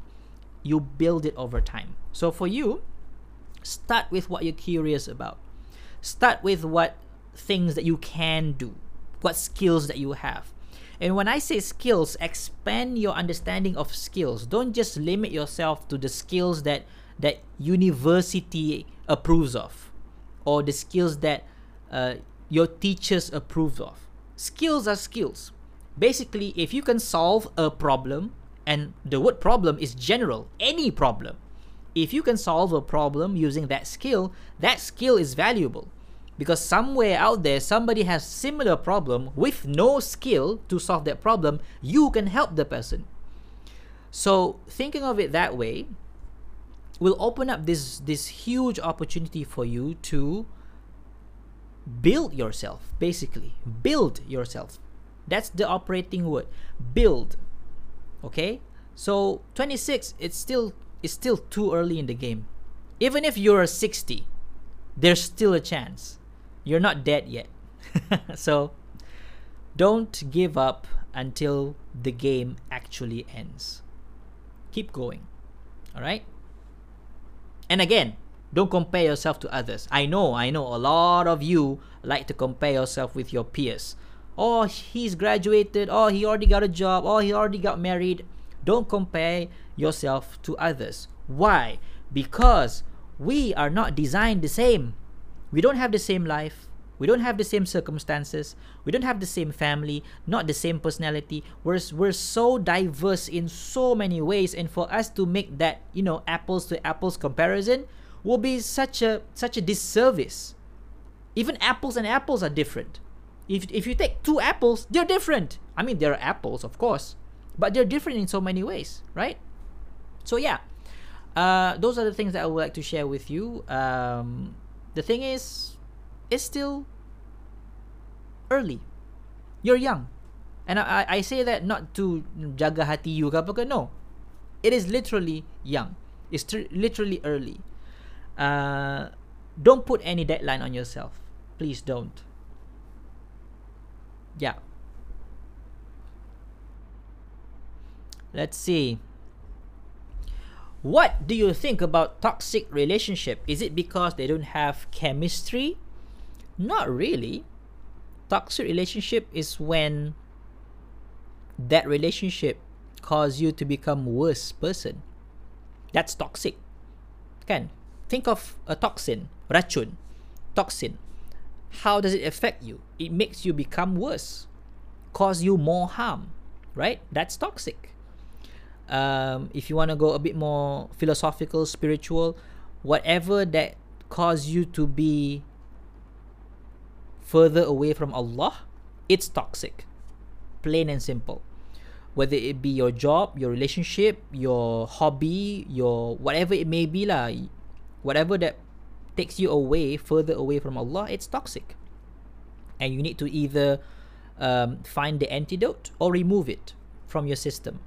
You build it over time. So for you, start with what you're curious about. Start with what things that you can do, what skills that you have. And when I say skills, expand your understanding of skills. Don't just limit yourself to the skills that that university approves of or the skills that uh, your teachers approve of skills are skills basically if you can solve a problem and the word problem is general any problem if you can solve a problem using that skill that skill is valuable because somewhere out there somebody has similar problem with no skill to solve that problem you can help the person so thinking of it that way will open up this this huge opportunity for you to build yourself basically build yourself That's the operating word. Build. Okay? So 26 it's still it's still too early in the game. Even if you're 60, there's still a chance. You're not dead yet. (laughs) so don't give up until the game actually ends. Keep going. All right? And again, don't compare yourself to others. I know, I know a lot of you like to compare yourself with your peers. Oh, he's graduated. Oh, he already got a job. Oh, he already got married. Don't compare yourself to others. Why? Because we are not designed the same. We don't have the same life. We don't have the same circumstances. We don't have the same family, not the same personality. We're, we're so diverse in so many ways. And for us to make that, you know, apples to apples comparison will be such a such a disservice. Even apples and apples are different. If, if you take two apples, they're different. I mean, they're apples, of course, but they're different in so many ways, right? So, yeah, uh, those are the things that I would like to share with you. Um, the thing is, it's still early. You're young. And I, I say that not to jaga hati you ke no. It is literally young. It's tr- literally early. Uh, don't put any deadline on yourself. Please don't. Yeah. Let's see. What do you think about toxic relationship? Is it because they don't have chemistry? Not really. Toxic relationship is when that relationship cause you to become worse person. That's toxic. Can think of a toxin, racun, toxin. How does it affect you? It makes you become worse, cause you more harm, right? That's toxic um, if you want to go a bit more philosophical, spiritual, whatever that cause you to be further away from Allah, it's toxic. Plain and simple. Whether it be your job, your relationship, your hobby, your whatever it may be lah, whatever that takes you away, further away from Allah, it's toxic. And you need to either um, find the antidote or remove it from your system.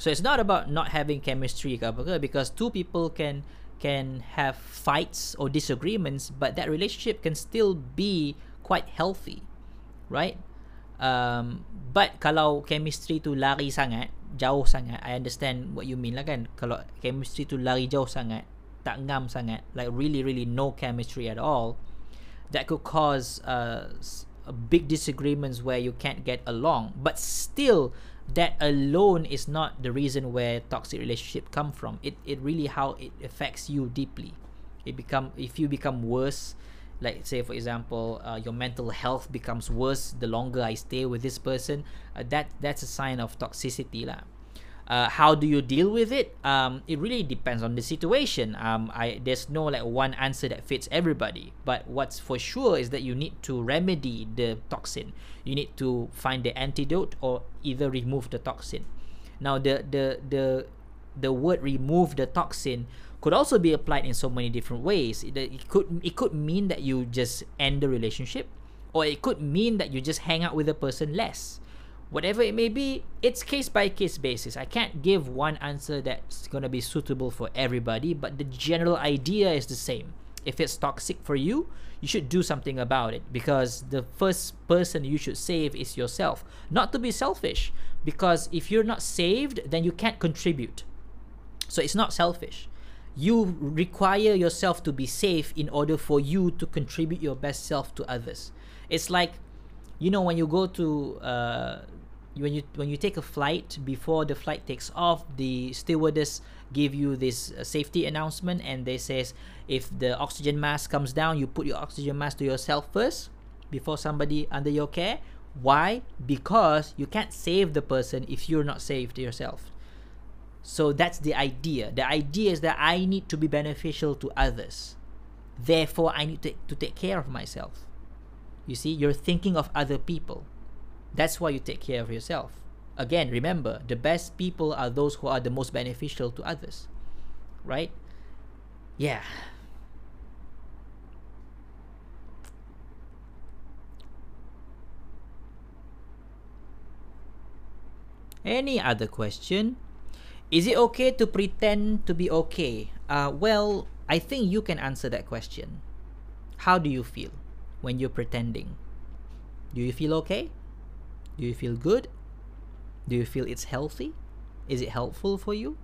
So it's not about not having chemistry because two people can can have fights or disagreements, but that relationship can still be quite healthy, right? Um, but kalau chemistry tu lari sangat, jauh sangat, I understand what you mean lah kan. Kalau chemistry tu lari jauh sangat, tak ngam sangat, like really really no chemistry at all, that could cause uh, big disagreements where you can't get along. But still, that alone is not the reason where toxic relationship come from. It it really how it affects you deeply. It become if you become worse like say for example uh, your mental health becomes worse the longer i stay with this person uh, that that's a sign of toxicity lah uh, how do you deal with it? Um, it really depends on the situation. Um, I, there's no like one answer that fits everybody. But what's for sure is that you need to remedy the toxin. You need to find the antidote or either remove the toxin. Now the the the the word remove the toxin could also be applied in so many different ways. It, it could it could mean that you just end the relationship or it could mean that you just hang out with the person less whatever it may be, it's case by case basis. I can't give one answer that's going to be suitable for everybody, but the general idea is the same. If it's toxic for you, you should do something about it because the first person you should save is yourself. Not to be selfish, because if you're not saved, then you can't contribute. So it's not selfish. You require yourself to be safe in order for you to contribute your best self to others. It's like, you know, when you go to uh, when you when you take a flight before the flight takes off the stewardess give you this uh, safety announcement and they says if the oxygen mask comes down you put your oxygen mask to yourself first before somebody under your care. Why? Because you can't save the person if you're not saved yourself. So that's the idea. The idea is that i need to be beneficial to others. Therefore i need to, to take care of myself you see you're thinking of other people that's why you take care of yourself. Again, remember, the best people are those who are the most beneficial to others. Right? Yeah. Any other question? Is it okay to pretend to be okay? Uh, well, I think you can answer that question. How do you feel when you're pretending? Do you feel okay? Do you feel good? Do you feel it's healthy? Is it helpful for you?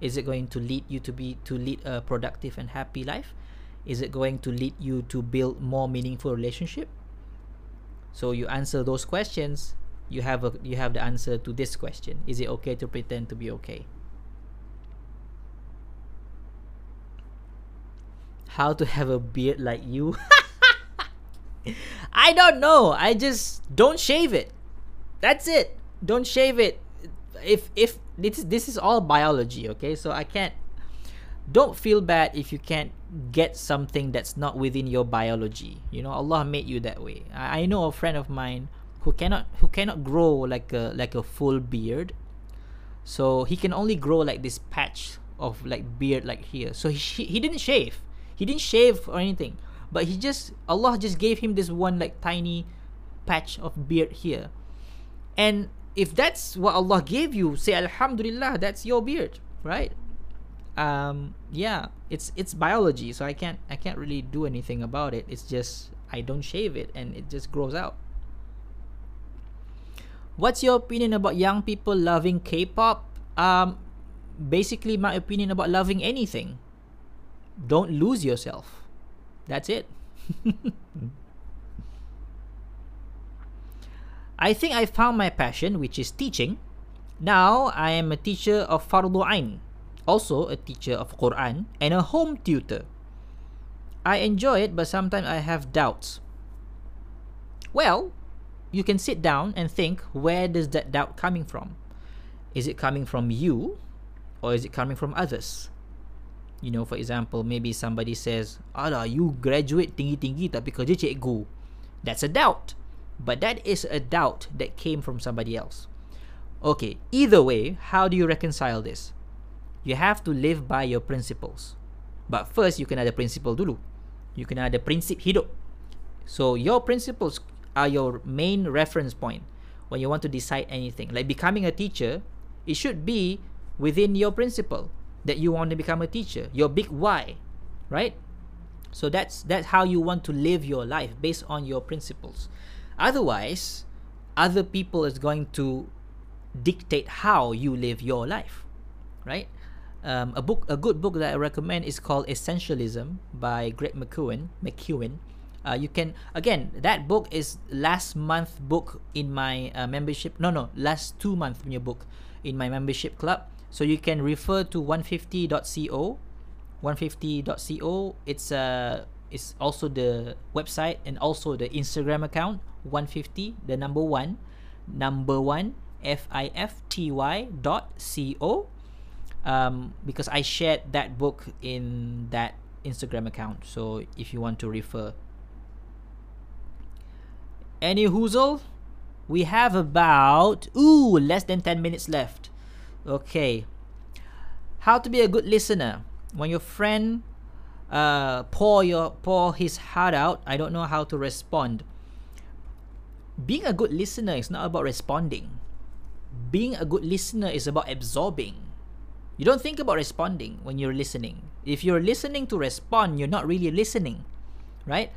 Is it going to lead you to be to lead a productive and happy life? Is it going to lead you to build more meaningful relationship? So you answer those questions, you have a you have the answer to this question. Is it okay to pretend to be okay? How to have a beard like you? (laughs) I don't know. I just don't shave it. That's it. Don't shave it. If if this this is all biology, okay? So I can't don't feel bad if you can't get something that's not within your biology. You know, Allah made you that way. I, I know a friend of mine who cannot who cannot grow like a like a full beard. So he can only grow like this patch of like beard like here. So he he didn't shave. He didn't shave or anything. But he just Allah just gave him this one like tiny patch of beard here. And if that's what Allah gave you, say Alhamdulillah, that's your beard, right? Um, yeah, it's it's biology, so I can't I can't really do anything about it. It's just I don't shave it and it just grows out. What's your opinion about young people loving K-pop? Um, basically my opinion about loving anything. Don't lose yourself. That's it. I think I found my passion, which is teaching. Now I am a teacher of Fardu Ain, also a teacher of Quran, and a home tutor. I enjoy it, but sometimes I have doubts. Well, you can sit down and think where does that doubt coming from? Is it coming from you or is it coming from others? You know, for example, maybe somebody says, Alah, you graduate tinggi-tinggi tapi kerja cikgu. That's a doubt. But that is a doubt that came from somebody else. Okay, either way, how do you reconcile this? You have to live by your principles. But first, you can ada principle dulu. You can ada prinsip hidup. So your principles are your main reference point when you want to decide anything. Like becoming a teacher, it should be within your principle that you want to become a teacher, your big why, right? So that's that's how you want to live your life based on your principles. Otherwise, other people is going to dictate how you live your life, right? Um, a book, a good book that I recommend is called Essentialism by Greg McKeown. McKeown. Uh, you can again that book is last month book in my uh, membership. No, no, last two month punya book in my membership club. So you can refer to 150.co. 150.co. It's uh it's also the website and also the Instagram account 150 the number 1 number 1 f i f t y dot c o um, because I shared that book in that Instagram account. So if you want to refer. Any hoozle? We have about ooh less than 10 minutes left. Okay. How to be a good listener when your friend uh, pour your pour his heart out. I don't know how to respond. Being a good listener is not about responding. Being a good listener is about absorbing. You don't think about responding when you're listening. If you're listening to respond, you're not really listening, right?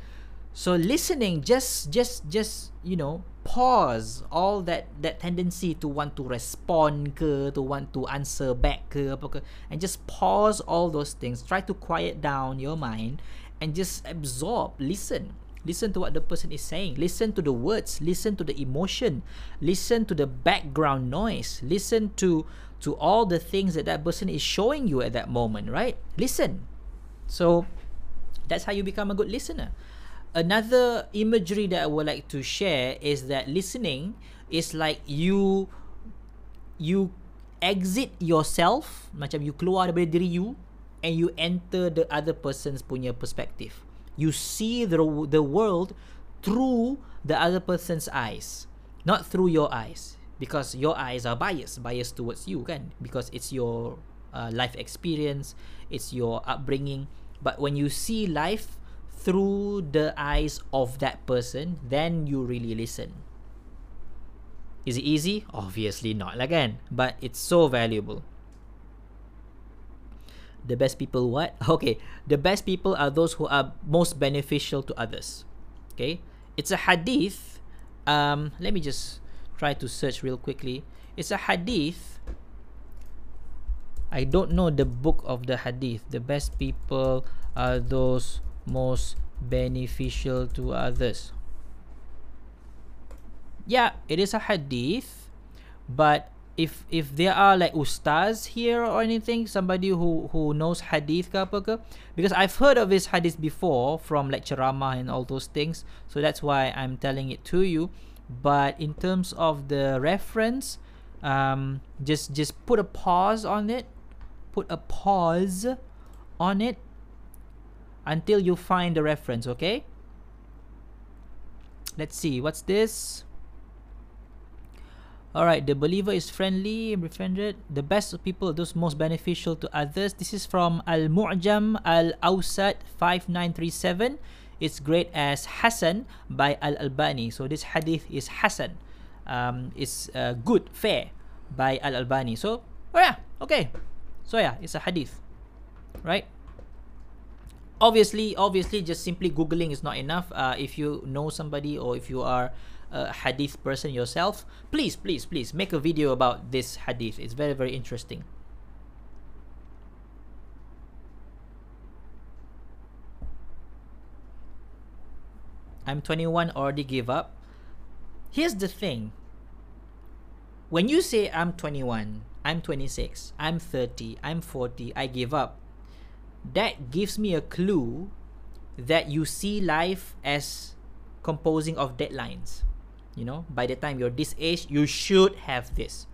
So listening just just just you know pause all that that tendency to want to respond ke to want to answer back ke apa ke and just pause all those things. Try to quiet down your mind and just absorb listen. Listen to what the person is saying. Listen to the words. Listen to the emotion. Listen to the background noise. Listen to to all the things that that person is showing you at that moment right? Listen. So that's how you become a good listener another imagery that I would like to share is that listening is like you you exit yourself macam you keluar daripada diri you and you enter the other person's punya perspective. You see the the world through the other person's eyes not through your eyes. Because your eyes are biased biased towards you kan? Because it's your uh, life experience it's your upbringing. But when you see life through the eyes of that person then you really listen Is it easy? Obviously not again, but it's so valuable. The best people what? (laughs) Okay, the best people are those who are most beneficial to others. Okay, it's a hadith. Um, let me just try to search real quickly. It's a hadith. I don't know the book of the hadith. The best people are those most beneficial to others yeah, it is a hadith, but if if there are like ustaz here or anything, somebody who who knows hadith ke apa ke, because I've heard of this hadith before from like ceramah and all those things, so that's why I'm telling it to you. But in terms of the reference, um, just just put a pause on it, put a pause on it until you find the reference. Okay. Let's see. What's this? Alright, the believer is friendly, befriended. The best of people, those most beneficial to others. This is from Al Mu'jam Al Awsat 5937. It's great as Hassan by Al Albani. So this hadith is Hassan. Um, it's uh, good, fair by Al Albani. So, oh yeah, okay. So yeah, it's a hadith, right? Obviously, obviously, just simply googling is not enough. Uh, if you know somebody or if you are a hadith person yourself, please, please, please make a video about this hadith. It's very, very interesting. I'm 21, already give up. Here's the thing. When you say I'm 21, I'm 26, I'm 30, I'm 40, I give up, that gives me a clue that you see life as composing of deadlines. You know by the time you're this age you should have this.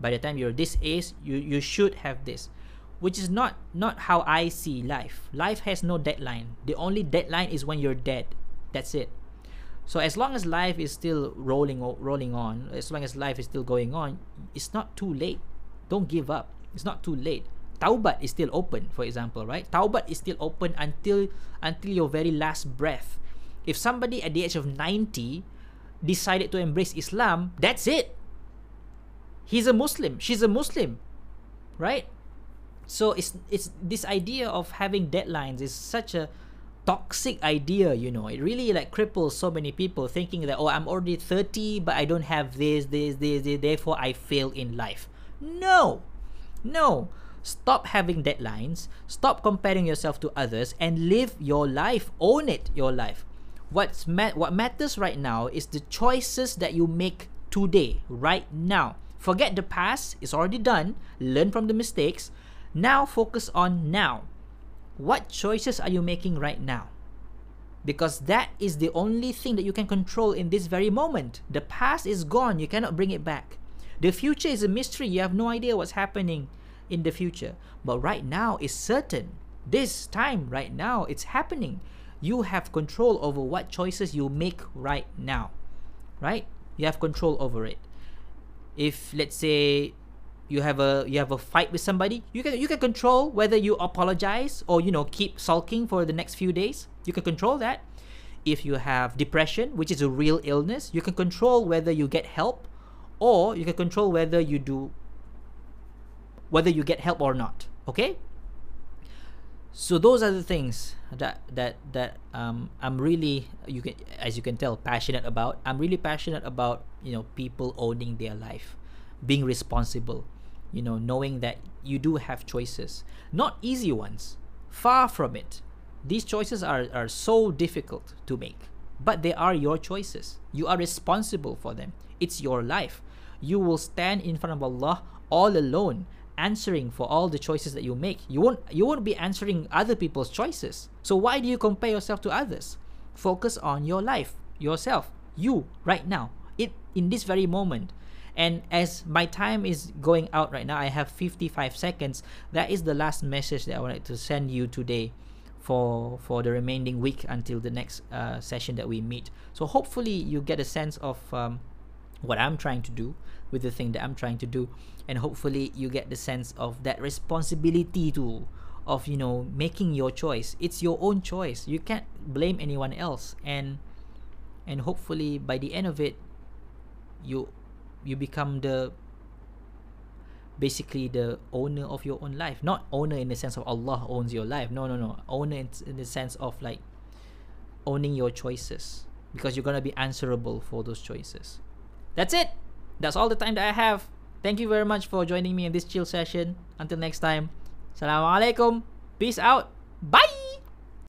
By the time you're this age you you should have this. Which is not not how i see life. Life has no deadline. The only deadline is when you're dead. That's it. So as long as life is still rolling rolling on as long as life is still going on it's not too late. Don't give up. It's not too late taubat is still open for example right taubat is still open until until your very last breath if somebody at the age of 90 decided to embrace Islam, that's it. He's a Muslim. She's a Muslim. Right? So it's it's this idea of having deadlines is such a toxic idea, you know. It really like cripples so many people thinking that oh, I'm already 30 but I don't have this this this, this therefore I fail in life. No. No. Stop having deadlines. Stop comparing yourself to others and live your life. Own it, your life what's ma- what matters right now is the choices that you make today, right now. Forget the past, it's already done. Learn from the mistakes. Now focus on now. What choices are you making right now? Because that is the only thing that you can control in this very moment. The past is gone, you cannot bring it back. The future is a mystery, you have no idea what's happening in the future. But right now is certain. This time, right now, it's happening. You have control over what choices you make right now right? You have control over it. If let's say you have a you have a fight with somebody you can you can control whether you apologize or you know keep sulking for the next few days. You can control that. If you have depression which is a real illness you can control whether you get help or you can control whether you do whether you get help or not okay so those are the things that that that um, I'm really you can as you can tell passionate about. I'm really passionate about you know people owning their life, being responsible, you know knowing that you do have choices, not easy ones, far from it. These choices are are so difficult to make, but they are your choices. You are responsible for them. It's your life. You will stand in front of Allah all alone answering for all the choices that you make. You won't you won't be answering other people's choices. So why do you compare yourself to others? Focus on your life, yourself, you right now, it in this very moment. And as my time is going out right now, I have 55 seconds. That is the last message that I wanted to send you today for for the remaining week until the next uh, session that we meet. So hopefully you get a sense of um, what I'm trying to do with the thing that I'm trying to do. And hopefully you get the sense of that responsibility to of you know making your choice. It's your own choice. You can't blame anyone else. And and hopefully by the end of it you you become the basically the owner of your own life. Not owner in the sense of allah owns your life. No no no. Owner in, in the sense of like owning your choices. Because you're going to be answerable for those choices. That's it that's all the time that i have. Thank you very much for joining me in this chill session. Until next time. Assalamualaikum peace out. Bye